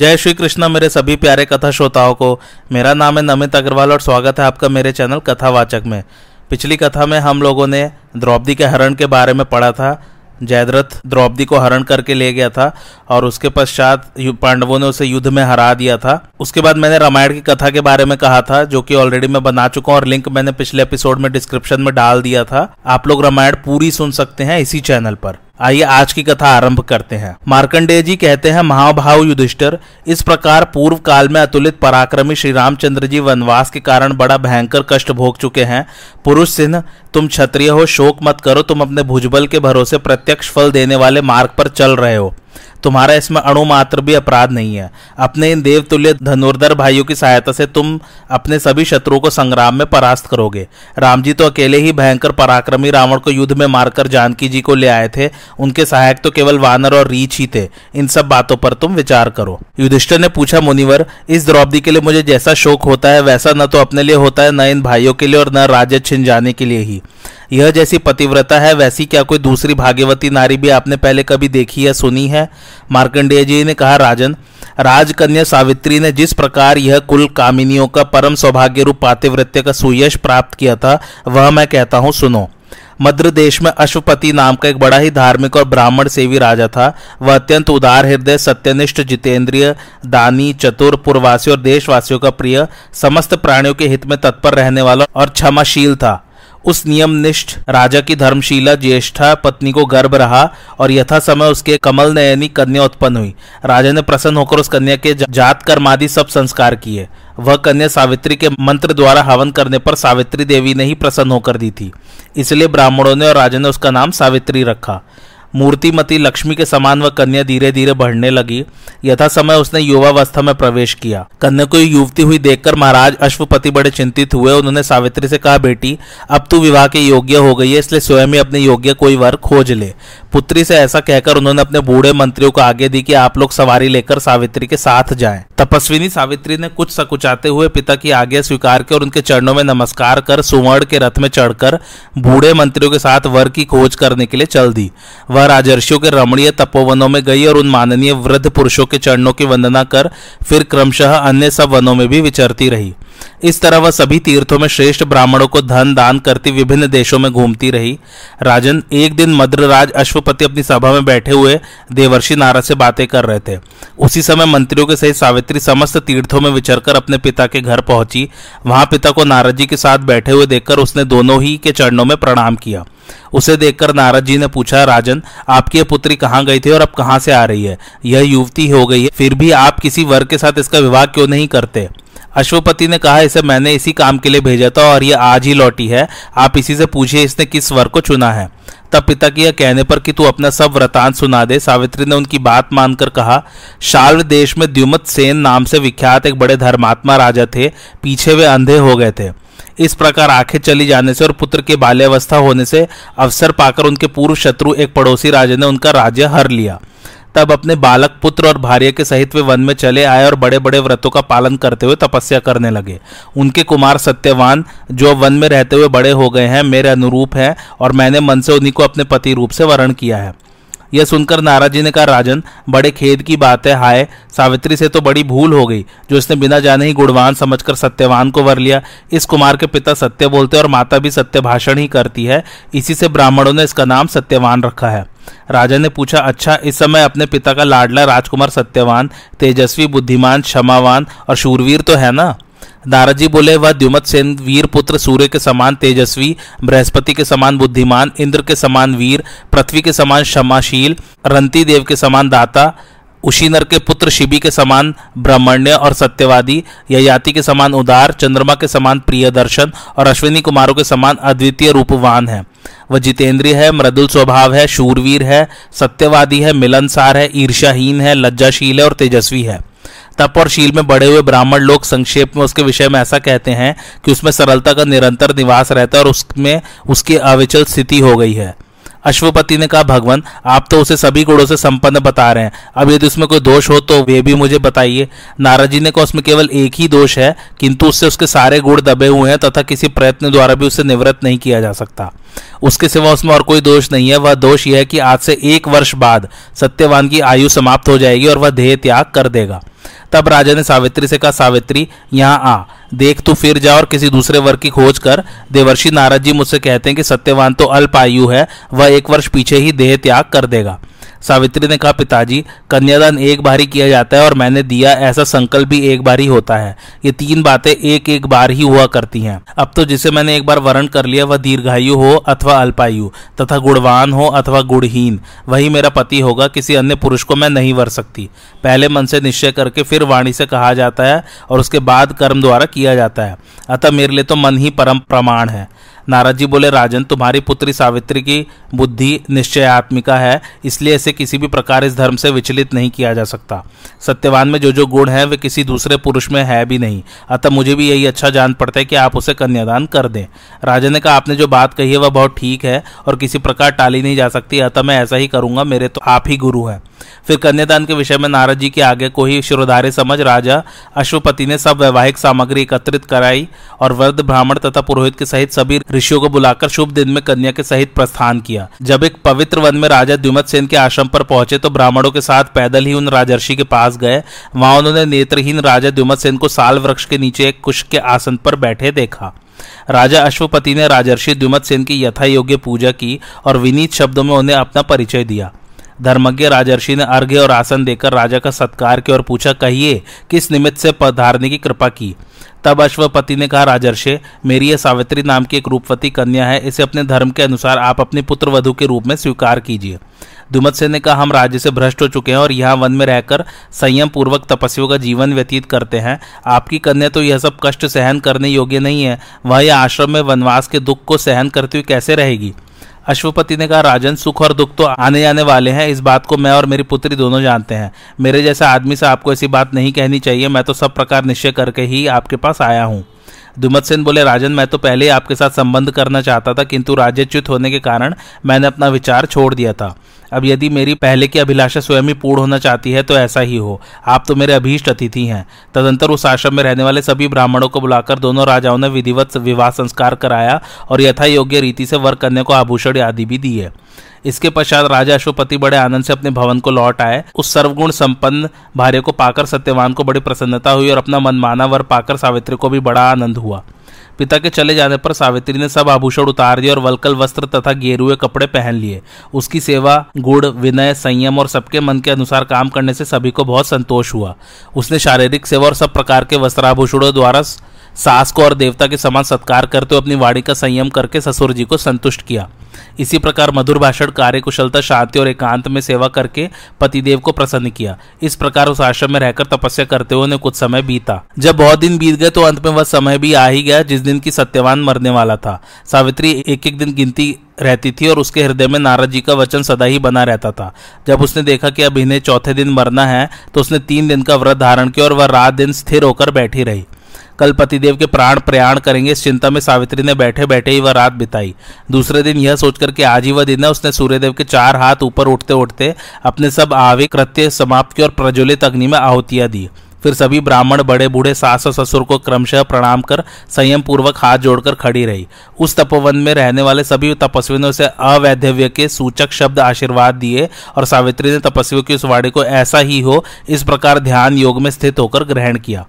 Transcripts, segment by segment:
जय श्री कृष्ण, मेरे सभी प्यारे कथा श्रोताओं को। मेरा नाम है नमित अग्रवाल और स्वागत है आपका मेरे चैनल कथावाचक में। पिछली कथा में हम लोगों ने द्रौपदी के हरण के बारे में पढ़ा था। जयद्रथ द्रौपदी को हरण करके ले गया था और उसके पश्चात पांडवों ने उसे युद्ध में हरा दिया था। उसके बाद मैंने रामायण की कथा के बारे में कहा था, जो कि ऑलरेडी मैं बना चुका हूँ और लिंक मैंने पिछले एपिसोड में डिस्क्रिप्शन में डाल दिया था। आप लोग रामायण पूरी सुन सकते हैं इसी चैनल पर। आइए आज की कथा आरंभ करते हैं। मार्कंडेय जी कहते हैं, महाभाव युधिष्ठर, इस प्रकार पूर्व काल में अतुलित पराक्रमी श्री रामचंद्र जी वनवास के कारण बड़ा भयंकर कष्ट भोग चुके हैं। पुरुष सिंह, तुम क्षत्रिय हो, शोक मत करो, तुम अपने भुजबल के भरोसे प्रत्यक्ष फल देने वाले मार्ग पर चल रहे हो। तुम्हारा इसमें अणु मात्र भी अपराध नहीं है। अपने इन देवतुल्य धनुर्धर भाइयों की सहायता से तुम अपने सभी शत्रुओं को संग्राम में परास्त करोगे। राम जी तो अकेले ही भयंकर पराक्रमी रावण को युद्ध में मारकर जानकी जी को ले आए थे। उनके सहायक तो केवल वानर और रीछ ही थे। इन सब बातों पर तुम विचार करो। युधिष्ठर ने पूछा, मुनिवर, इस द्रौपदी के लिए मुझे जैसा शोक होता है, वैसा न तो अपने लिए होता है, न इन भाइयों के लिए और न राज्य छिन जाने के लिए ही। यह जैसी पतिव्रता है, वैसी क्या कोई दूसरी भाग्यवती नारी भी आपने पहले कभी देखी या सुनी है? मार्कंडेय जी ने कहा, राजन, राजकन्या सावित्री ने जिस प्रकार यह कुल कामिनियों का परम सौभाग्य रूप पातिवृत्य का सुयश प्राप्त किया था, वह मैं कहता हूँ, सुनो। मद्र देश में अश्वपति नाम का एक बड़ा ही धार्मिक और ब्राह्मण सेवी राजा था। वह अत्यंत उदार हृदय, सत्यनिष्ठ जितेंद्रिय, दानी, चतुर पूर्ववासियों और देशवासियों का प्रिय, समस्त प्राणियों के हित में तत्पर रहने वाला और क्षमाशील था। उस नियम निष्ठ राजा की धर्मशीला ज्येष्ठा पत्नी को गर्भ रहा और यथा समय उसके कमल नयनी कन्या उत्पन्न हुई। राजा ने प्रसन्न होकर उस कन्या के जात कर्मादि सब संस्कार किए। वह कन्या सावित्री के मंत्र द्वारा हवन करने पर सावित्री देवी ने ही प्रसन्न होकर दी थी। इसलिए ब्राह्मणों ने और राजा ने उसका नाम सावित्री रखा। मूर्तिमती लक्ष्मी के समान वह कन्या धीरे धीरे बढ़ने लगी। यथा समय उसने युवावस्था में प्रवेश किया। कन्या को युवती हुई देखकर महाराज अश्वपति बड़े चिंतित हुए। उन्होंने सावित्री से कहा, बेटी, अब तू विवाह के योग्य हो गई है, इसलिए स्वयं ही अपने योग्य कोई वर खोज ले। पुत्री से ऐसा कहकर उन्होंने अपने बूढ़े मंत्रियों को आगे दी कि आप लोग सवारी लेकर सावित्री के साथ जाएँ। तपस्विनी सावित्री ने कुछ सकुचाते हुए पिता की आज्ञा स्वीकार के और उनके चरणों में नमस्कार कर सुवर्ण के रथ में चढ़कर बूढ़े मंत्रियों के साथ वर की खोज करने के लिए चल दी। वह राजर्षियों के रमणीय तपोवनों में गई और उन माननीय वृद्ध पुरुषों के चरणों की वंदना कर, फिर क्रमशः अन्य सब वनों में भी विचरती रही। इस तरह वह सभी तीर्थों में श्रेष्ठ ब्राह्मणों को धन दान करती विभिन्न देशों में घूमती रही। राजन एक दिन मद्रराज अश्वपति अपनी सभा में बैठे हुए देवर्षि नारद से बातें कर रहे थे। उसी समय मंत्रियों के सहित सावित्री समस्त तीर्थों में विचरकर अपने पिता के घर पहुँची। वहाँ पिता को नारद जी के साथ बैठे हुए देखकर उसने दोनों ही के चरणों में प्रणाम किया। उसे देखकर नारद जी ने पूछा, राजन, आपकी पुत्री कहाँ गई थी और अब कहाँ से आ रही है? यह युवती हो गई है। फिर भी आप किसी वर्ग के साथ इसका विवाह क्यों नहीं करते? अश्वपति ने कहा, इसे मैंने इसी काम के लिए भेजा था और ये आज ही लौटी है। आप इसी से पूछिए, इसने किस वर को चुना है? तब पिता की यह कहने पर कि तू अपना सब व्रतांत सुना दे। सावित्री ने उनकी बात मानकर कहा, शाल्व देश में द्युमत सेन नाम से विख्यात एक बड़े धर्मात्मा राजा थे। पीछे वे अंधे हो गए थे। इस प्रकार आँखें चली जाने से और पुत्र के बाल्यावस्था होने से अवसर पाकर उनके पूर्व शत्रु एक पड़ोसी राजा ने उनका राज्य हर लिया। तब अपने बालक, पुत्र और भार्य के सहित वे वन में चले आए और बड़े बड़े व्रतों का पालन करते हुए तपस्या करने लगे। उनके कुमार सत्यवान, जो वन में रहते हुए बड़े हो गए हैं, मेरे अनुरूप हैं और मैंने मन से उन्हीं को अपने पति रूप से वर्ण किया है। यह सुनकर नाराज़ ने कहा, राजन, बड़े खेद की बात है, हाय। सावित्री से तो बड़ी भूल हो गई, जो इसने बिना जाने ही गुणवान समझकर सत्यवान को वर लिया। इस कुमार के पिता सत्य बोलते और माता भी सत्य भाषण ही करती है। इसी से ब्राह्मणों ने इसका नाम सत्यवान रखा है। राजा ने पूछा अच्छा इस समय अपने पिता का लाडला राजकुमार सत्यवान, तेजस्वी, बुद्धिमान, क्षमावान और शूरवीर तो है ना? नारद जी बोले, वह द्युमत सेन वीर पुत्र सूर्य के समान तेजस्वी, बृहस्पति के समान बुद्धिमान, इंद्र के समान वीर, पृथ्वी के समान क्षमाशील, रंती देव के समान दाता, उशीनर के पुत्र शिबी के समान ब्राह्मण्य और सत्यवादी, ययाति के समान उदार, चंद्रमा के समान प्रिय दर्शन और अश्विनी कुमारों के समान अद्वितीय रूपवान है। वह जितेंद्रिय है, मृदुल स्वभाव है, शूरवीर है, सत्यवादी है, मिलनसार है ईर्षाहीन है, लज्जाशील है और तेजस्वी है। तप और शील में बड़े हुए ब्राह्मण लोग संक्षेप में उसके विषय में ऐसा कहते हैं कि उसमें सरलता का निरंतर निवास रहता है और उसमें उसकी अविचल स्थिति हो गई है। अश्वपति ने कहा, भगवान, आप तो उसे सभी गुणों से संपन्न बता रहे हैं। अब यदि उसमें कोई दोष हो तो वे भी मुझे बताइए। नारद जी ने कहा, उसमें केवल एक ही दोष है, किंतु उससे उसके सारे गुण दबे हुए हैं तथा किसी प्रयत्न द्वारा भी उसे निवृत्त नहीं किया जा सकता। उसके सिवा उसमें और कोई दोष नहीं है। वह दोष यह है कि आज से एक वर्ष बाद सत्यवान की आयु समाप्त हो जाएगी और वह देह त्याग कर देगा। तब राजा ने सावित्री से कहा, सावित्री, यहाँ आ। देख तू फिर जा और किसी दूसरे वर्ग की खोज कर। देवर्षि नारद जी मुझसे कहते हैं कि सत्यवान तो अल्प आयु है। वह एक वर्ष पीछे ही देह त्याग कर देगा। सावित्री ने कहा, पिताजी, कन्यादान एक बार ही किया जाता है और मैंने दिया ऐसा संकल्प भी एक बार ही होता है। ये तीन बातें एक एक बार ही हुआ करती हैं। अब तो जिसे मैंने एक बार वर्ण कर लिया, वह दीर्घायु हो अथवा अल्पायु, तथा गुणवान हो अथवा गुणहीन, वही मेरा पति होगा, किसी अन्य पुरुष को मैं नहीं वर सकती। पहले मन से निश्चय करके फिर वाणी से कहा जाता है और उसके बाद कर्म द्वारा किया जाता है। अतः मेरे लिए तो मन ही परम प्रमाण है। नारद जी बोले, राजन, तुम्हारी पुत्री सावित्री की बुद्धि निश्चयात्मिका है, इसलिए इसे किसी भी प्रकार इस धर्म से विचलित नहीं किया जा सकता। सत्यवान में जो जो गुण है, वे किसी दूसरे पुरुष में है भी नहीं। अतः मुझे भी यही अच्छा जान पड़ता है कि आप उसे कन्यादान कर दें। राजन ने कहा, आपने जो बात कही है, वह बहुत ठीक है और किसी प्रकार टाली नहीं जा सकती। अतः मैं ऐसा ही करूँगा, मेरे तो आप ही गुरु हैं। फिर कन्यादान के विषय में नारद जी के आगे को ही शिरोधार्य समझ राजा अश्वपति ने सब वैवाहिक सामग्री एकत्रित कराई और वृद्ध ब्राह्मण तथा पुरोहित के सहित सभी ऋषियों को बुलाकर शुभ दिन में कन्या के सहित प्रस्थान किया। जब एक पवित्र वन में राजा द्युमत सेन के आश्रम पर पहुँचे तो ब्राह्मणों के साथ पैदल ही उन राजर्षि के पास गए। वहाँ उन्होंने नेत्रहीन राजा द्युमत सेन को साल वृक्ष के नीचे एक कुश के आसन पर बैठे देखा। राजा अश्वपति ने राजर्षि द्युमत सेन की यथा योग्य पूजा की और विनीत शब्दों में उन्हें अपना परिचय दिया। धर्मज्ञ राजर्षि ने अर्घ्य और आसन देकर राजा का सत्कार किया और पूछा, कहिए, किस निमित्त से पधारने की कृपा की? तब अश्वपति ने कहा, राजर्षे, मेरी यह सावित्री नाम की एक रूपवती कन्या है, इसे अपने धर्म के अनुसार आप अपनी पुत्र वधु के रूप में स्वीकार कीजिए। दुमत ने कहा, हम राज्य से भ्रष्ट हो चुके हैं और यहाँ वन में रहकर संयम पूर्वक तपस्वियों का जीवन व्यतीत करते हैं। आपकी कन्या तो यह सब कष्ट सहन करने योग्य नहीं है। वह यह आश्रम में वनवास के दुख को सहन करती हुई कैसे रहेगी? अश्वपति ने कहा, राजन, सुख और दुख तो आने जाने वाले हैं। इस बात को मैं और मेरी पुत्री दोनों जानते हैं। मेरे जैसा आदमी से आपको ऐसी बात नहीं कहनी चाहिए। मैं तो सब प्रकार निश्चय करके ही आपके पास आया हूँ। दुमत सेन बोले, राजन, मैं तो पहले ही आपके साथ संबंध करना चाहता था, किंतु राज्यच्युत होने के कारण मैंने अपना विचार छोड़ दिया था। अब यदि मेरी पहले की अभिलाषा स्वयं ही पूर्ण होना चाहती है तो ऐसा ही हो। आप तो मेरे अभीष्ट अतिथि हैं। तदंतर उस आश्रम में रहने वाले सभी ब्राह्मणों को बुलाकर दोनों राजाओं ने विधिवत विवाह संस्कार कराया और यथा योग्य रीति से वर कन्या को आभूषण आदि भी दिए। इसके पश्चात राजा अशोपति बड़े आनंद से अपने भवन को लौट आए। उस सर्वगुण संपन्न भार्य को पाकर सत्यवान को बड़ी प्रसन्नता हुई और अपना मनमाना वर पाकर सावित्री को भी बड़ा आनंद हुआ। पिता के चले जाने पर सावित्री ने सब आभूषण उतार दिए और वलकल वस्त्र तथा गेरुए कपड़े पहन लिए। उसकी सेवा गुड़ विनय, संयम और सबके मन के अनुसार काम करने से सभी को बहुत संतोष हुआ। उसने शारीरिक सेवा और सब प्रकार के वस्त्राभूषणों द्वारा सास को और देवता के समान सत्कार करते हुए अपनी वाणी का संयम करके ससुर जी को संतुष्ट किया। इसी प्रकार मधुर भाषण कार्य कुशलता शांति और एकांत में सेवा करके पतिदेव को प्रसन्न किया। इस प्रकार उस आश्रम में रहकर तपस्या करते हुए उन्हें कुछ समय बीता। जब बहुत दिन बीत गए तो अंत में वह समय भी आ ही गया जिस दिन की सत्यवान मरने वाला था। सावित्री एक एक दिन गिनती रहती थी और उसके हृदय में नारद जी का वचन सदा ही बना रहता था। जब उसने देखा कि अब इन्हें चौथे दिन मरना है तो उसने तीन दिन का व्रत धारण किया और वह रात दिन स्थिर होकर बैठी रही। कल पतिदेव के प्राण प्रयाण करेंगे। इस चिंता में सावित्री ने बैठे बैठे ही वह रात बिताई। दूसरे दिन यह सोचकर कि आज ही वह दिन है, उसने सूर्यदेव के चार हाथ ऊपर उठते उठते अपने सब आवे कृत्य, समाप्त किए और प्रज्वलित अग्नि में आहुतियाँ दी। फिर सभी ब्राह्मण, बड़े बूढ़े, सास और ससुर को क्रमशः प्रणाम कर संयम पूर्वक हाथ जोड़कर खड़ी रही। उस तपोवन में रहने वाले सभी तपस्वियों ने उसे अवैधव्य के सूचक शब्द आशीर्वाद दिए और सावित्री ने तपस्वियों की उस वाणी को ऐसा ही हो, इस प्रकार ध्यान योग में स्थित होकर ग्रहण किया।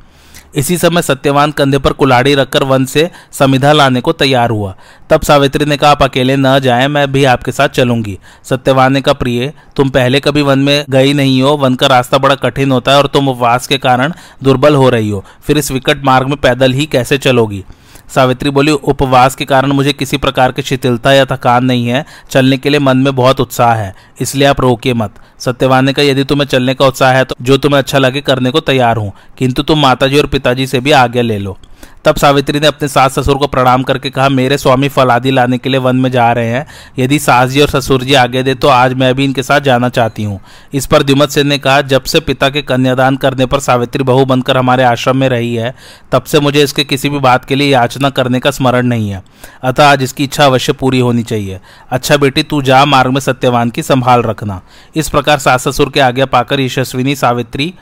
इसी समय सत्यवान कंधे पर कुलाड़ी रखकर वन से समिधा लाने को तैयार हुआ। तब सावित्री ने कहा, आप अकेले न जाएँ, मैं भी आपके साथ चलूँगी। सत्यवान ने कहा, प्रिय, तुम पहले कभी वन में गई नहीं हो। वन का रास्ता बड़ा कठिन होता है और तुम उपवास के कारण दुर्बल हो रही हो। फिर इस विकट मार्ग में पैदल ही कैसे चलोगी? सावित्री बोली, उपवास के कारण मुझे किसी प्रकार की शिथिलता या थकान नहीं है। चलने के लिए मन में बहुत उत्साह है, इसलिए आप रोकिए मत। सत्यवान ने कहा, यदि तुम्हें चलने का उत्साह है तो जो तुम्हें अच्छा लगे, करने को तैयार हूँ। किंतु तुम माताजी और पिताजी से भी आज्ञा ले लो। तब सावित्री ने अपने सास ससुर को प्रणाम करके कहा, मेरे स्वामी फल आदि लाने के लिए वन में जा रहे हैं। यदि सास जी और ससुर जी आगे दे तो आज मैं भी इनके साथ जाना चाहती हूँ। इस पर द्युमत सेन ने कहा, जब से पिता के कन्यादान करने पर सावित्री बहु बनकर हमारे आश्रम में रही है, तब से मुझे इसके किसी भी बात के लिए याचना करने का स्मरण नहीं है। अतः आज इसकी इच्छा अवश्य पूरी होनी चाहिए। अच्छा बेटी, तू जा, मार्ग में सत्यवान की संभाल रखना। इस प्रकार सास ससुर के आज्ञा पाकर यशस्विनी सावित्री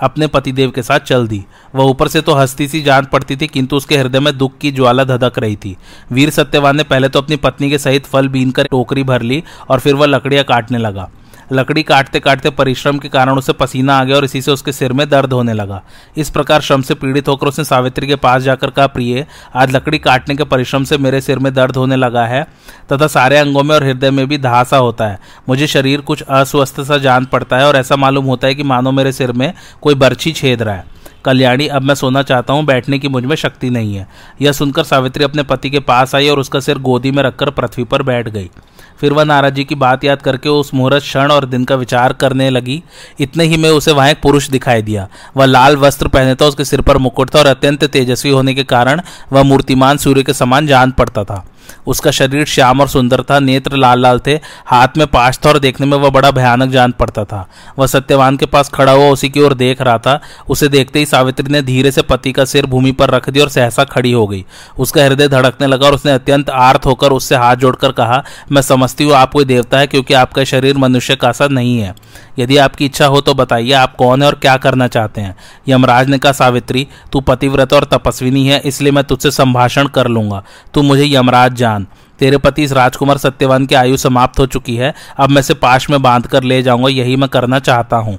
अपने पतिदेव के साथ चल दी। वह ऊपर से तो हस्ती सी, जान पड़ती थी, किंतु उसके हृदय में दुख की ज्वाला धधक रही थी। वीर सत्यवान ने पहले तो अपनी पत्नी के सहित फल बीन कर टोकरी भर ली और फिर वह लकड़ियाँ काटने लगा। लकड़ी काटते काटते परिश्रम के कारण उसे पसीना आ गया और इसी से उसके सिर में दर्द होने लगा। इस प्रकार श्रम से पीड़ित होकर उसने सावित्री के पास जाकर कहा, प्रिय, आज लकड़ी काटने के परिश्रम से मेरे सिर में दर्द होने लगा है तथा सारे अंगों में और हृदय में भी धासा होता है। मुझे शरीर कुछ अस्वस्थ सा जान पड़ता है और ऐसा मालूम होता है कि मानो मेरे सिर में कोई बर्छी छेद रहा है। कल्याणी, अब मैं सोना चाहता हूँ, बैठने की मुझमें शक्ति नहीं है। यह सुनकर सावित्री अपने पति के पास आई और उसका सिर गोदी में रखकर पृथ्वी पर बैठ गई। फिर वह नाराज़ जी की बात याद करके उस मुहूर्त क्षण और दिन का विचार करने लगी। इतने ही में उसे वहाँ एक पुरुष दिखाई दिया। वह लाल वस्त्र पहने था, उसके सिर पर मुकुट था और अत्यंत तेजस्वी होने के कारण वह मूर्तिमान सूर्य के समान जान पड़ता था। उसका शरीर श्याम और सुंदर था, नेत्र लाल लाल थे, हाथ में पाश था और देखने में वह बड़ा भयानक जान पड़ता था। वह सत्यवान के पास खड़ा हुआ उसी की ओर देख रहा था। उसे देखते ही सावित्री ने धीरे से पति का सिर भूमि पर रख दिया और सहसा खड़ी हो गई। उसका हृदय धड़कने लगा और उसने अत्यंत आर्थ होकर उससे हाथ जोड़कर कहा, मैं समझती हूँ आप कोई देवता है क्योंकि आपका शरीर मनुष्य का सा नहीं है। यदि आपकी इच्छा हो तो बताइए आप कौन है और क्या करना चाहते हैं? यमराज ने कहा, सावित्री, तू पतिव्रत और तपस्विनी है, इसलिए मैं तुझसे संभाषण कर लूँगा। तू मुझे यमराज जान। तेरे पति इस राजकुमार सत्यवान की आयु समाप्त हो चुकी है। अब मैं से पाश में बाँध कर ले जाऊँगा, यही मैं करना चाहता हूँ।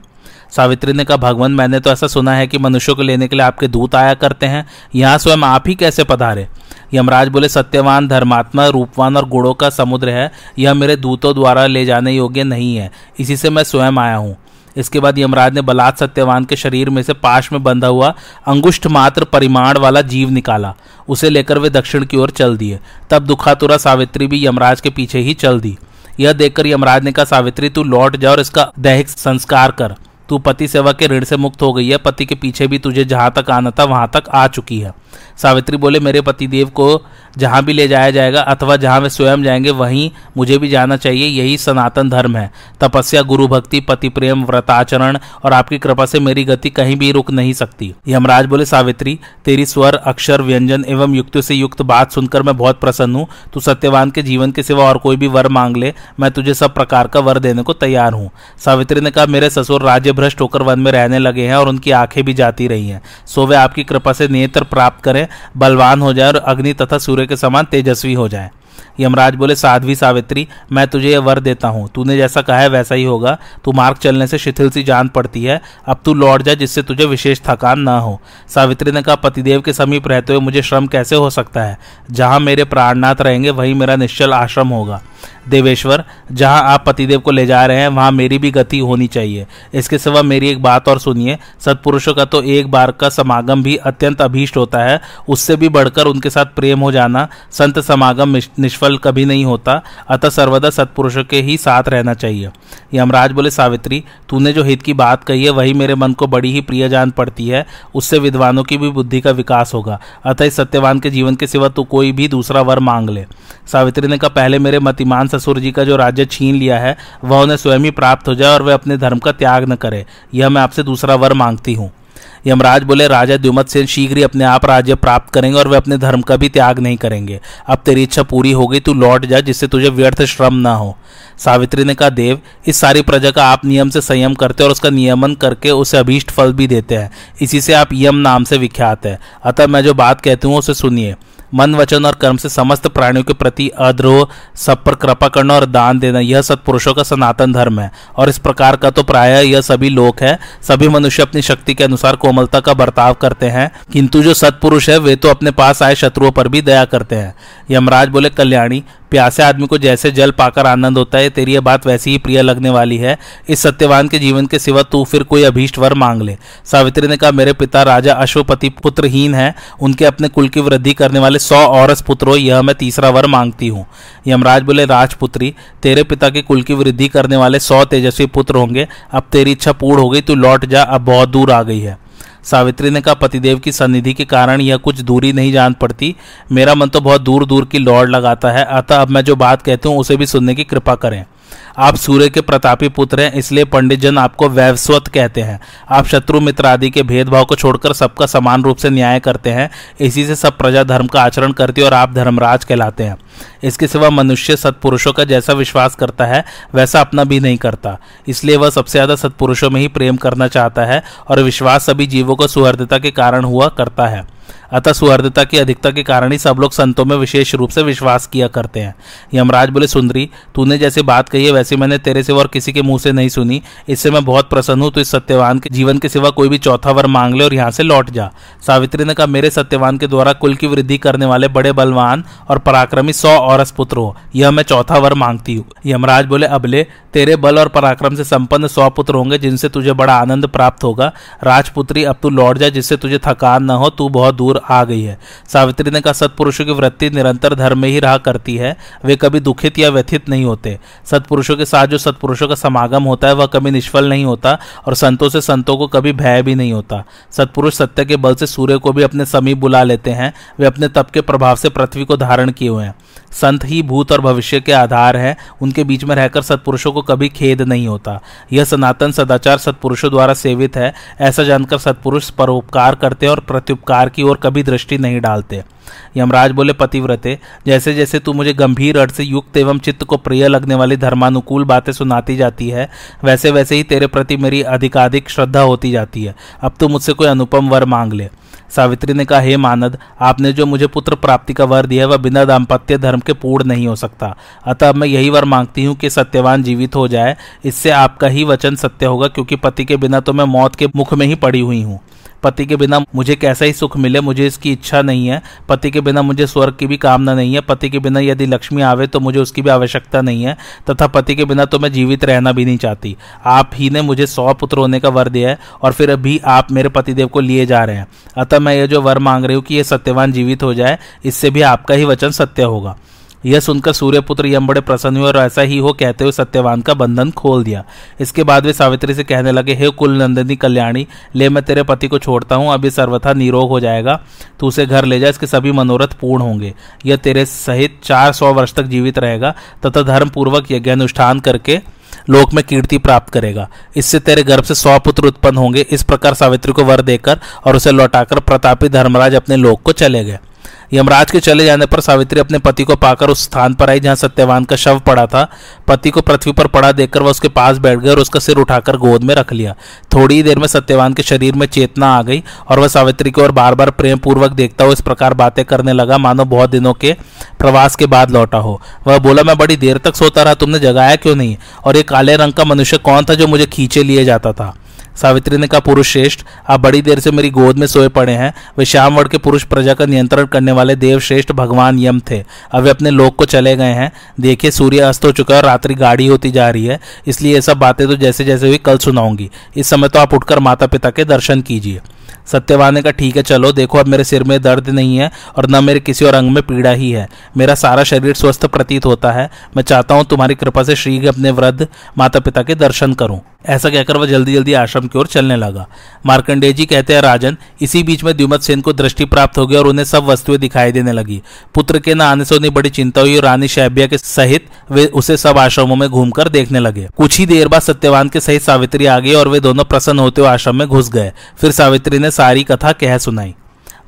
सावित्री ने कहा, भगवान, मैंने तो ऐसा सुना है कि मनुष्यों को लेने के लिए आपके दूत आया करते हैं। यहाँ स्वयं आप ही कैसे पधारे? यमराज बोले, सत्यवान, धर्मात्मा, रूपवान और गुणों का समुद्र है। यह मेरे दूतों द्वारा ले जाने योग्य नहीं है। इसी से मैं स्वयं आया हूँ। इसके बाद यमराज ने बलात् सत्यवान के शरीर में से पाश में बंधा हुआ अंगुष्ठ मात्र परिमाण वाला जीव निकाला। उसे लेकर वे दक्षिण की ओर चल दिए। तब दुखातुरा सावित्री भी यमराज के पीछे ही चल दी। यह देखकर यमराज ने कहा, सावित्री, तू लौट जा और इसका दैहिक संस्कार कर। तू पति सेवा के ऋण से मुक्त हो गई है। पति के पीछे भी तुझे जहाँ तक आना था, वहाँ तक आ चुकी है। सावित्री बोले, मेरे पतिदेव को जहाँ भी ले जाया जाएगा अथवा जहाँ वे स्वयं जाएँगे, वहीं मुझे भी जाना चाहिए। यही सनातन धर्म है। तपस्या गुरु भक्ति पति प्रेम व्रताचरण और आपकी कृपा से मेरी गति कहीं भी रुक नहीं सकती। यमराज बोले, सावित्री, तेरी स्वर, अक्षर, व्यंजन एवं युक्त से युक्त बात सुनकर मैं बहुत प्रसन्न हूँ। तू सत्यवान के जीवन के सिवा और कोई भी वर मांग ले, मैं तुझे सब प्रकार का वर देने को तैयार हूँ। सावित्री ने कहा, मेरे ससुर राज्य भ्रष्ट होकर वन में रहने लगे हैं और उनकी आँखें भी जाती रही हैं। सो वे आपकी कृपा से नेत्र प्राप्त करें, बलवान हो जाए और अग्नि तथा सूर्य के समान तेजस्वी हो जाए। यमराज बोले, साध्वी सावित्री, मैं तुझे यह वर देता हूँ। तूने जैसा कहा है वैसा ही होगा। तू मार्ग चलने से शिथिल सी जान पड़ती है। अब तू लौट जा जिससे तुझे विशेष थकान ना हो। सावित्री ने कहा, पतिदेव के समीप रहते हुए मुझे श्रम कैसे हो सकता है? जहाँ मेरे प्राणनाथ रहेंगे, वहीं मेरा निश्चल आश्रम होगा। देवेश्वर, जहाँ आप पतिदेव को ले जा रहे हैं, वहाँ मेरी भी गति होनी चाहिए। इसके सिवा मेरी एक बात और सुनिए, सत्पुरुषों का तो एक बार का समागम भी अत्यंत अभीष्ट होता है। उससे भी बढ़कर उनके साथ प्रेम हो जाना, संत समागम निष्फल कभी नहीं होता। अतः सर्वदा सत्पुरुषों के ही साथ रहना चाहिए। यमराज बोले, सावित्री, तूने जो हित की बात कही है, वही मेरे मन को बड़ी ही प्रिय जान पड़ती है। उससे विद्वानों की भी बुद्धि का विकास होगा। अतः इस सत्यवान के जीवन के सिवा तू कोई भी दूसरा वर मांग ले। सावित्री ने कहा, पहले मेरे मतिमान ससुर जी का जो राज्य छीन लिया है, वह उन्हें स्वयं ही प्राप्त हो जाए और वे अपने धर्म का त्याग न करे। यह मैं आपसे दूसरा वर मांगती हूँ। यमराज बोले, राजा द्युमत सेन शीघ्र ही अपने आप राज्य प्राप्त करेंगे और वे अपने धर्म का भी त्याग नहीं करेंगे। अब तेरी इच्छा पूरी हो गई, तू लौट जा, जिससे तुझे व्यर्थ श्रम ना हो। सावित्री ने कहा, देव, इस सारी प्रजा का आप नियम से संयम करते और उसका नियमन करके उसे अभीष्ट फल भी देते हैं। इसी से आप यम नाम से विख्यात है। अतः मैं जो बात कहती हूँ, उसे सुनिए। मन, वचन और कर्म से समस्त प्राणियों के प्रति अद्रोह, सब पर कृपा करना और दान देना, यह सत्पुरुषों का सनातन धर्म है। और इस प्रकार का तो प्राय यह सभी लोक है, सभी मनुष्य अपनी शक्ति के अनुसार कोमलता का बर्ताव करते हैं, किंतु जो सत्पुरुष है, वे तो अपने पास आए शत्रुओं पर भी दया करते हैं। यमराज बोले, कल्याणी प्यासे आदमी को जैसे जल पाकर आनंद होता है, तेरी यह बात वैसी ही प्रिय लगने वाली है। इस सत्यवान के जीवन के सिवा तू फिर कोई अभीष्ट वर मांग ले। सावित्री ने कहा, मेरे पिता राजा अश्वपति पुत्रहीन है। उनके अपने कुल की वृद्धि करने वाले सौ औरस पुत्रों, यह मैं तीसरा वर मांगती हूँ। यमराज बोले, राजपुत्री, तेरे पिता के कुल की वृद्धि करने वाले सौ तेजस्वी पुत्र होंगे। अब तेरी इच्छा पूर्ण हो गई, तू लौट जा, अब बहुत दूर आ गई है। सावित्री ने कहा, पतिदेव की सन्निधि के कारण यह कुछ दूरी नहीं जान पड़ती। मेरा मन तो बहुत दूर दूर की लौड़ लगाता है। अतः अब मैं जो बात कहती हूँ, उसे भी सुनने की कृपा करें। आप सूर्य के प्रतापी पुत्र हैं, इसलिए पंडित जन आपको वैवस्वत कहते हैं। आप शत्रु मित्र आदि के भेदभाव को छोड़कर सबका समान रूप से न्याय करते हैं, इसी से सब प्रजा धर्म का आचरण करती है और आप धर्मराज कहलाते हैं। इसके सिवा मनुष्य सत्पुरुषों का जैसा विश्वास करता है, वैसा अपना भी नहीं करता। इसलिए वह सबसे ज़्यादा सत्पुरुषों में ही प्रेम करना चाहता है और विश्वास सभी जीवों को सुहृदता के कारण हुआ करता है। अतः सुहृदता की अधिकता के कारण ही सब लोग संतों में विशेष रूप से विश्वास किया करते हैं। यमराज बोले, सुंदरी, तूने जैसे बात कही है, वैसे मैंने तेरे सिवा और किसी के मुँह से नहीं सुनी। इससे मैं बहुत प्रसन्न हूँ तो इस सत्यवान के, जीवन के सिवा कोई भी चौथा वर मांग ले और यहाँ से लौट जा। सावित्री ने कहा, मेरे सत्यवान के द्वारा कुल की वृद्धि करने वाले बड़े बलवान और पराक्रमी सौ और पुत्र हो। यह मैं चौथा वर मांगती हूँ। यमराज बोले अबले तेरे बल और पराक्रम से संपन्न सौ पुत्र होंगे, जिनसे तुझे बड़ा आनंद प्राप्त होगा। राजपुत्री, अब तू लौट जा, जिससे तुझे थकान न हो, तू बहुत दूर आ गई है। सावित्री ने कहा, सत्पुरुषों की वृत्ति निरंतर धर्म में ही रहा करती है। वे कभी दुखित या व्यथित नहीं होते। सत्पुरुषों के साथ जो सत्पुरुषों का समागम होता है, वह कभी निष्फल नहीं होता और संतों से संतों को कभी भय भी नहीं होता। सत्पुरुष सत्य के बल से सूर्य को भी अपने समीप बुला लेते हैं। वे अपने तप के प्रभाव से पृथ्वी को धारण किए हुए हैं। संत ही भूत और भविष्य के आधार है। उनके बीच में रहकर सत्पुरुषों को कभी खेद नहीं होता। यह सनातन सदाचार सत्पुरुषों द्वारा सेवित है। ऐसा जानकर सत्पुरुष परोपकार करते और प्रत्युपकार की ओर कभी दृष्टि नहीं डालते। यमराज बोले, पतिव्रते जैसे जैसे तू मुझे गंभीर अर्थ से युक्त एवं चित्त को प्रिय लगने वाली धर्मानुकूल बातें सुनाती जाती है वैसे वैसे ही तेरे प्रति मेरी अधिकाधिक श्रद्धा होती जाती है। अब तू मुझसे कोई अनुपम वर मांग ले। सावित्री ने कहा, हे मानद, आपने जो मुझे पुत्र प्राप्ति का वर दिया वह बिना दाम्पत्य धर्म के पूर्ण नहीं हो सकता। अतः मैं यही वर मांगती हूँ कि सत्यवान जीवित हो जाए। इससे आपका ही वचन सत्य होगा, क्योंकि पति के बिना तो मैं मौत के मुख में ही पड़ी हुई हूँ। पति के बिना मुझे कैसा ही सुख मिले, मुझे इसकी इच्छा नहीं है। पति के बिना मुझे स्वर्ग की भी कामना नहीं है। पति के बिना यदि लक्ष्मी आवे तो मुझे उसकी भी आवश्यकता नहीं है। तथा पति के बिना तो मैं जीवित रहना भी नहीं चाहती। आप ही ने मुझे सौ पुत्र होने का वर दिया है और फिर अभी आप मेरे पतिदेव को लिए जा रहे हैं। अतः मैं ये जो वर मांग रही हूँ कि ये सत्यवान जीवित हो जाए, इससे भी आपका ही वचन सत्य होगा। यह सुनकर सूर्यपुत्र यम बड़े प्रसन्न हुए और ऐसा ही हो कहते हुए सत्यवान का बंधन खोल दिया। इसके बाद वे सावित्री से कहने लगे, हे कुल नंदिनी कल्याणी, ले मैं तेरे पति को छोड़ता हूँ, अभी सर्वथा निरोग हो जाएगा। तू उसे घर ले जा, इसके सभी मनोरथ पूर्ण होंगे। यह तेरे सहित चार सौ वर्ष तक जीवित रहेगा, तथा धर्म पूर्वक यज्ञ अनुष्ठान करके लोक में कीर्ति प्राप्त करेगा। इससे तेरे गर्भ से सौ पुत्र उत्पन्न होंगे। इस प्रकार सावित्री को वर देकर और उसे लौटाकर प्रतापी धर्मराज अपने लोक को चले गए। यमराज के चले जाने पर सावित्री अपने पति को पाकर उस स्थान पर आई जहाँ सत्यवान का शव पड़ा था। पति को पृथ्वी पर पड़ा देखकर वह उसके पास बैठ गई और उसका सिर उठाकर गोद में रख लिया। थोड़ी ही देर में सत्यवान के शरीर में चेतना आ गई और वह सावित्री की ओर बार बार प्रेम पूर्वक देखता हुआ इस प्रकार बातें करने लगा, मानो बहुत दिनों के प्रवास के बाद लौटा हो। वह बोला, मैं बड़ी देर तक सोता रहा, तुमने जगाया क्यों नहीं? और ये काले रंग का मनुष्य कौन था जो मुझे खींचे लिए जाता था? सावित्री ने कहा, पुरुष श्रेष्ठ, आप बड़ी देर से मेरी गोद में सोए पड़े हैं। वे श्याम वर्ग के पुरुष प्रजा का नियंत्रण करने वाले देव श्रेष्ठ भगवान यम थे। अब वे अपने लोक को चले गए हैं। देखिए, सूर्य अस्त हो चुका है और रात्रि गाढ़ी होती जा रही है। इसलिए ये सब बातें तो जैसे जैसे हुई, कल सुनाऊँगी। इस समय तो आप उठकर माता पिता के दर्शन कीजिए। सत्यवान ने कहा, ठीक है, चलो, देखो, अब मेरे सिर में दर्द नहीं है और न मेरे किसी और अंग में पीड़ा ही है। मेरा सारा शरीर स्वस्थ प्रतीत होता है। मैं चाहता हूँ तुम्हारी कृपा से श्री अपने वृद्ध माता पिता के दर्शन करूँ। ऐसा कहकर वह जल्दी जल्दी आश्रम की ओर चलने लगा। मार्कंडेय जी कहते हैं, राजन, इसी बीच में द्युमत सेन को दृष्टि प्राप्त हो गई और उन्हें सब वस्तुएँ दिखाई देने लगी। पुत्र के न आने से उन्हें बड़ी चिंता हुई और रानी शैब्या के सहित वे उसे सब आश्रमों में घूमकर देखने लगे। कुछ ही देर बाद सत्यवान के सहित सावित्री आ गई और वे दोनों प्रसन्न होते हुए आश्रम में घुस गए। फिर सावित्री ने सारी कथा कह सुनाई।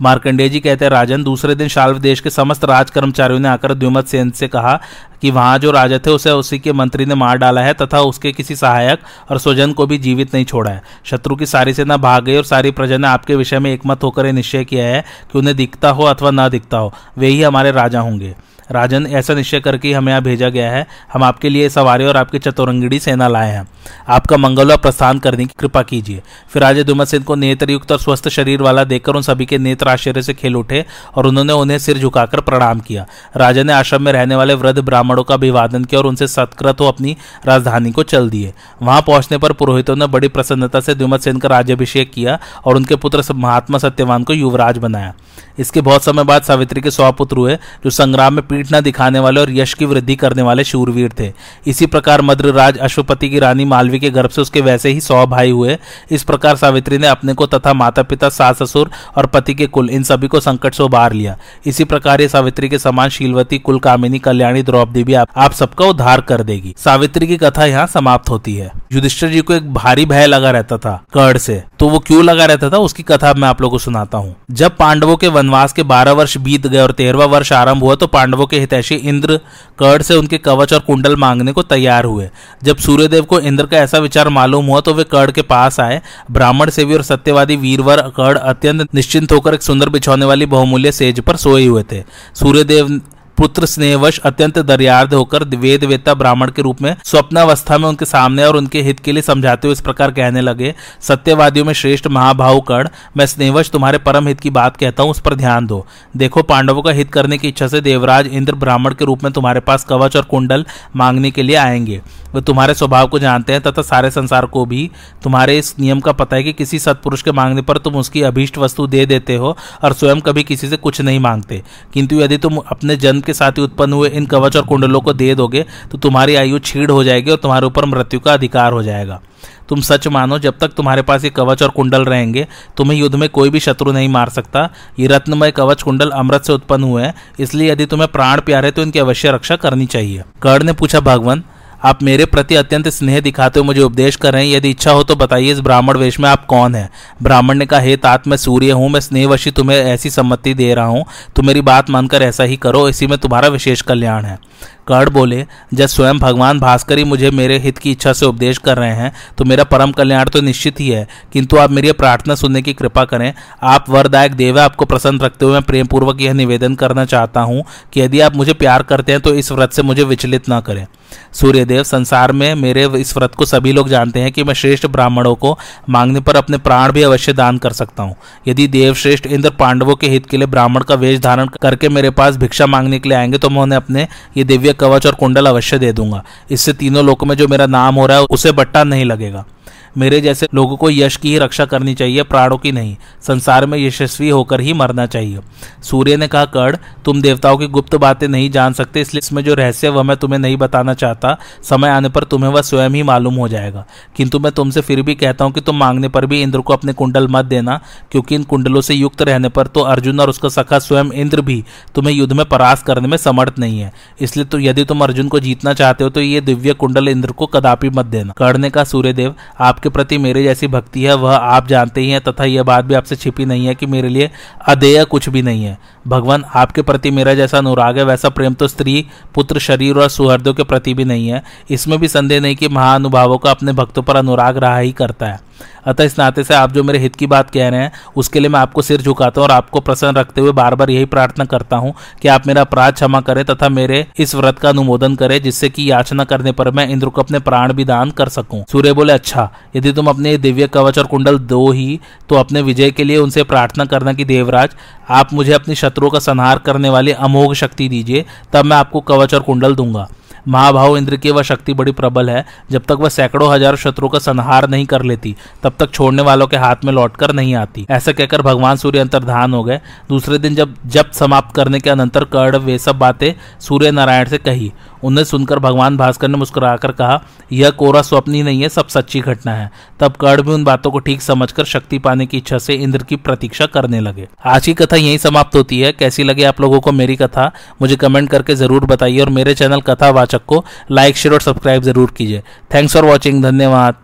मार्कंडेय जी कहते हैं, राजन, दूसरे दिन शाल्व देश के समस्त राज कर्मचारियों ने आकर द्युमत सेन से कहा कि वहाँ जो राजा थे, उसे उसी के मंत्री ने मार डाला है तथा उसके किसी सहायक और स्वजन को भी जीवित नहीं छोड़ा है। शत्रु की सारी सेना भाग गई और सारी प्रजा ने आपके विषय में एकमत होकर निश्चय किया है कि उन्हें दिखता हो अथवा न दिखता हो, वे ही हमारे राजा होंगे। राजन, ऐसा निश्चय करके हमें यहाँ भेजा गया है। हम आपके लिए सवारी और आपकी चतुरंगड़ी सेना लाए हैं। आपका मंगल और प्रस्थान करने की कृपा कीजिए। फिर राजा दुमत सिंह को नेत्रयुक्त और स्वस्थ शरीर वाला देखकर उन सभी के नेत्र आश्चर्य से खेल उठे और उन्होंने उन्हें सिर झुकाकर प्रणाम किया। राजा ने आश्रम में रहने वाले वृद्ध ब्राह्मणों का अभिवादन किया और उनसे सत्कृत हो अपनी राजधानी को चल दिए। वहाँ पहुँचने पर पुरोहितों ने बड़ी प्रसन्नता से दुमत सेन का राज्यभिषेक किया और उनके पुत्र महात्मा सत्यवान को युवराज बनाया। इसके बहुत समय बाद सावित्री के सौ पुत्र हुए, जो संग्राम में पीठ पीठ दिखाने वाले और यश की वृद्धि करने वाले शूरवीर थे। इसी प्रकार मद्रराज अश्वपति की रानी मालवी के गर्भ से उसके वैसे ही सौ भाई हुए। इस प्रकार सावित्री ने अपने को तथा माता पिता सास ससुर और पति के कुल, इन सभी को संकट से उबार लिया। इसी प्रकार ये सावित्री के समान शीलवती कुल कामिनी कल्याणी, द्रौपदी भी आप सबका उद्धार कर देगी। सावित्री की कथा यहाँ समाप्त होती है। युधिष्ठिर जी को एक भारी भय लगा रहता था कर्ण से। तो वो क्यों लगा रहता था? उसकी कथा मैं आप लोगों को सुनाता हूँ। जब पांडवों के वनवास के बारह वर्ष बीत गए और तेरहवा वर्ष आरंभ हुआ तो पांडवों के हितैषी इंद्र कर्ण से उनके कवच और कुंडल मांगने को तैयार हुए। जब सूर्यदेव को इंद्र का ऐसा विचार मालूम हुआ तो वे कर्ण के पास आए। ब्राह्मण सेवी और सत्यवादी वीरवर कर्ण अत्यंत निश्चिंत होकर एक सुंदर बिछौने वाली बहुमूल्य सेज पर सोए हुए थे। सूर्यदेव पुत्र स्नेहवश अत्यंत दरियार्द होकर वेद वेता ब्राह्मण के रूप में स्वप्न अवस्था में उनके सामने और उनके हित के लिए समझाते हुए इस प्रकार कहने लगे, सत्यवादियों में श्रेष्ठ महाभाव कर्ण मैं स्नेहवश तुम्हारे परम हित की बात कहता हूँ, उस पर ध्यान दो। देखो, पांडवों का हित करने की इच्छा से देवराज इंद्र ब्राह्मण के रूप में तुम्हारे पास कवच और कुंडल मांगने के लिए आएँगे। वे तुम्हारे स्वभाव को जानते हैं, तथा सारे संसार को भी। तुम्हारे इस नियम का पता है कि किसी सत्पुरुष के मांगने पर तुम उसकी अभीष्ट वस्तु दे देते हो, और स्वयं कभी किसी से कुछ नहीं मांगते। किंतु यदि तुम अपने जन्म के साथ ही उत्पन्न हुए इन कवच और कुंडलों को दे दोगे तो तुम्हारी आयु छीड़ हो जाएगी और तुम्हारे ऊपर मृत्यु का अधिकार हो जाएगा। तुम सच मानो, जब तक तुम्हारे पास ये कवच और कुंडल रहेंगे, तुम्हें युद्ध में कोई भी शत्रु नहीं मार सकता। ये रत्नमय कवच कुंडल अमृत से उत्पन्न हुए हैं, इसलिए यदि तुम्हें प्राण प्यारे तो इनकी अवश्य रक्षा करनी चाहिए। कर्ण ने पूछा, भगवान आप मेरे प्रति अत्यंत स्नेह दिखाते हो मुझे उपदेश कर रहे हैं। यदि इच्छा हो तो बताइए, इस ब्राह्मण वेश में आप कौन है? ब्राह्मण ने कहा, हे तात, मैं सूर्य हूँ, मैं स्नेहवशी, तुम्हें ऐसी सम्मति दे रहा हूँ। तुम मेरी बात मानकर ऐसा ही करो, इसी में तुम्हारा विशेष कल्याण है। कर्ण बोले, जब स्वयं भगवान भास्कर ही मुझे मेरे हित की इच्छा से उपदेश कर रहे हैं तो मेरा परम कल्याण तो निश्चित ही है। किंतु आप मेरी प्रार्थना सुनने की कृपा करें। आप वरदायक देव है, आपको प्रसन्न रखते हुए मैं प्रेम पूर्वक यह निवेदन करना चाहता हूँ कि यदि आप मुझे प्यार करते हैं तो इस व्रत से मुझे विचलित न करें। सूर्यदेव, संसार में मेरे इस व्रत को सभी लोग जानते हैं कि मैं श्रेष्ठ ब्राह्मणों को मांगने पर अपने प्राण भी अवश्य दान कर सकता हूँ। यदि देव श्रेष्ठ इंद्र पांडवों के हित के लिए ब्राह्मण का वेश धारण करके मेरे पास भिक्षा मांगने के लिए आएँगे तो मैं उन्हें अपने ये दिव्य कवच और कुंडल अवश्य दे दूँगा। इससे तीनों लोगों में जो मेरा नाम हो रहा है, उसे बट्टा नहीं लगेगा। मेरे जैसे लोगों को यश की ही रक्षा करनी चाहिए, प्राणों की नहीं। संसार में यशस्वी होकर ही मरना चाहिए। सूर्य ने कहा, कर्ण, तुम देवताओं की गुप्त बातें नहीं जान सकते, इसलिए इसमें जो रहस्य वह मैं तुम्हें नहीं बताना चाहता। समय आने पर तुम्हें वह स्वयं ही मालूम हो जाएगा। किंतु मैं तुमसे फिर भी कहता हूँ कि तुम मांगने पर भी इंद्र को अपने कुंडल मत देना, क्योंकि इन कुंडलों से युक्त रहने पर तो अर्जुन और उसका सखा स्वयं इंद्र भी तुम्हें युद्ध में परास्त करने में समर्थ नहीं है। इसलिए तो यदि तुम अर्जुन को जीतना चाहते हो तो ये दिव्य कुंडल इंद्र को कदापि मत देना। कर्ण ने कहा, सूर्यदेव, आप आपके प्रति मेरे जैसी भक्ति है, वह आप जानते ही हैं, तथा यह बात भी आपसे छिपी नहीं है कि मेरे लिए अधेय कुछ भी नहीं है। भगवान आपके प्रति मेरा जैसा अनुराग है, वैसा प्रेम तो स्त्री, पुत्र, शरीर और सुहृदों के प्रति भी नहीं है। इसमें भी संदेह नहीं कि महानुभावों का अपने भक्तों पर अनुराग रहा ही करता है। अतः इस नाते से आप जो मेरे हित की बात कह रहे हैं, उसके लिए मैं आपको सिर झुकाता हूँ और आपको प्रसन्न रखते हुए बार बार यही प्रार्थना करता हूँ कि आप मेरा अपराध क्षमा करें तथा मेरे इस व्रत का अनुमोदन करें, जिससे कि याचना करने पर मैं इंद्र को अपने प्राण भी दान कर सकूँ। सूर्य बोले अच्छा यदि तुम अपने दिव्य कवच और कुंडल दो ही तो अपने विजय के लिए उनसे प्रार्थना करना कि देवराज, आप मुझे अपनी शत्रुओं का संहार करने वाली अमोघ शक्ति दीजिए, तब मैं आपको कवच और कुंडल दूँगा। महाभाव इंद्र की वह शक्ति बड़ी प्रबल है। जब तक वह सैकड़ों हज़ार शत्रु का संहार नहीं कर लेती, तब तक छोड़ने वालों के हाथ में लौट कर नहीं आती। ऐसा कहकर भगवान सूर्य अंतर्धान हो गए। दूसरे दिन जब जब समाप्त करने के अनंतर कर्ण वे सब बातें सूर्य नारायण से कही। उन्हें सुनकर भगवान भास्कर ने मुस्कुराकर कहा, यह कोरा स्वप्न ही नहीं है, सब सच्ची घटना है। तब कर्ण भी उन बातों को ठीक समझकर शक्ति पाने की इच्छा से इंद्र की प्रतीक्षा करने लगे। आज की कथा यही समाप्त होती है। कैसी लगी आप लोगों को मेरी कथा? मुझे कमेंट करके ज़रूर बताइए और मेरे चैनल कथावाचक को लाइक, शेयर और सब्सक्राइब ज़रूर कीजिए। Thanks for watching. धन्यवाद।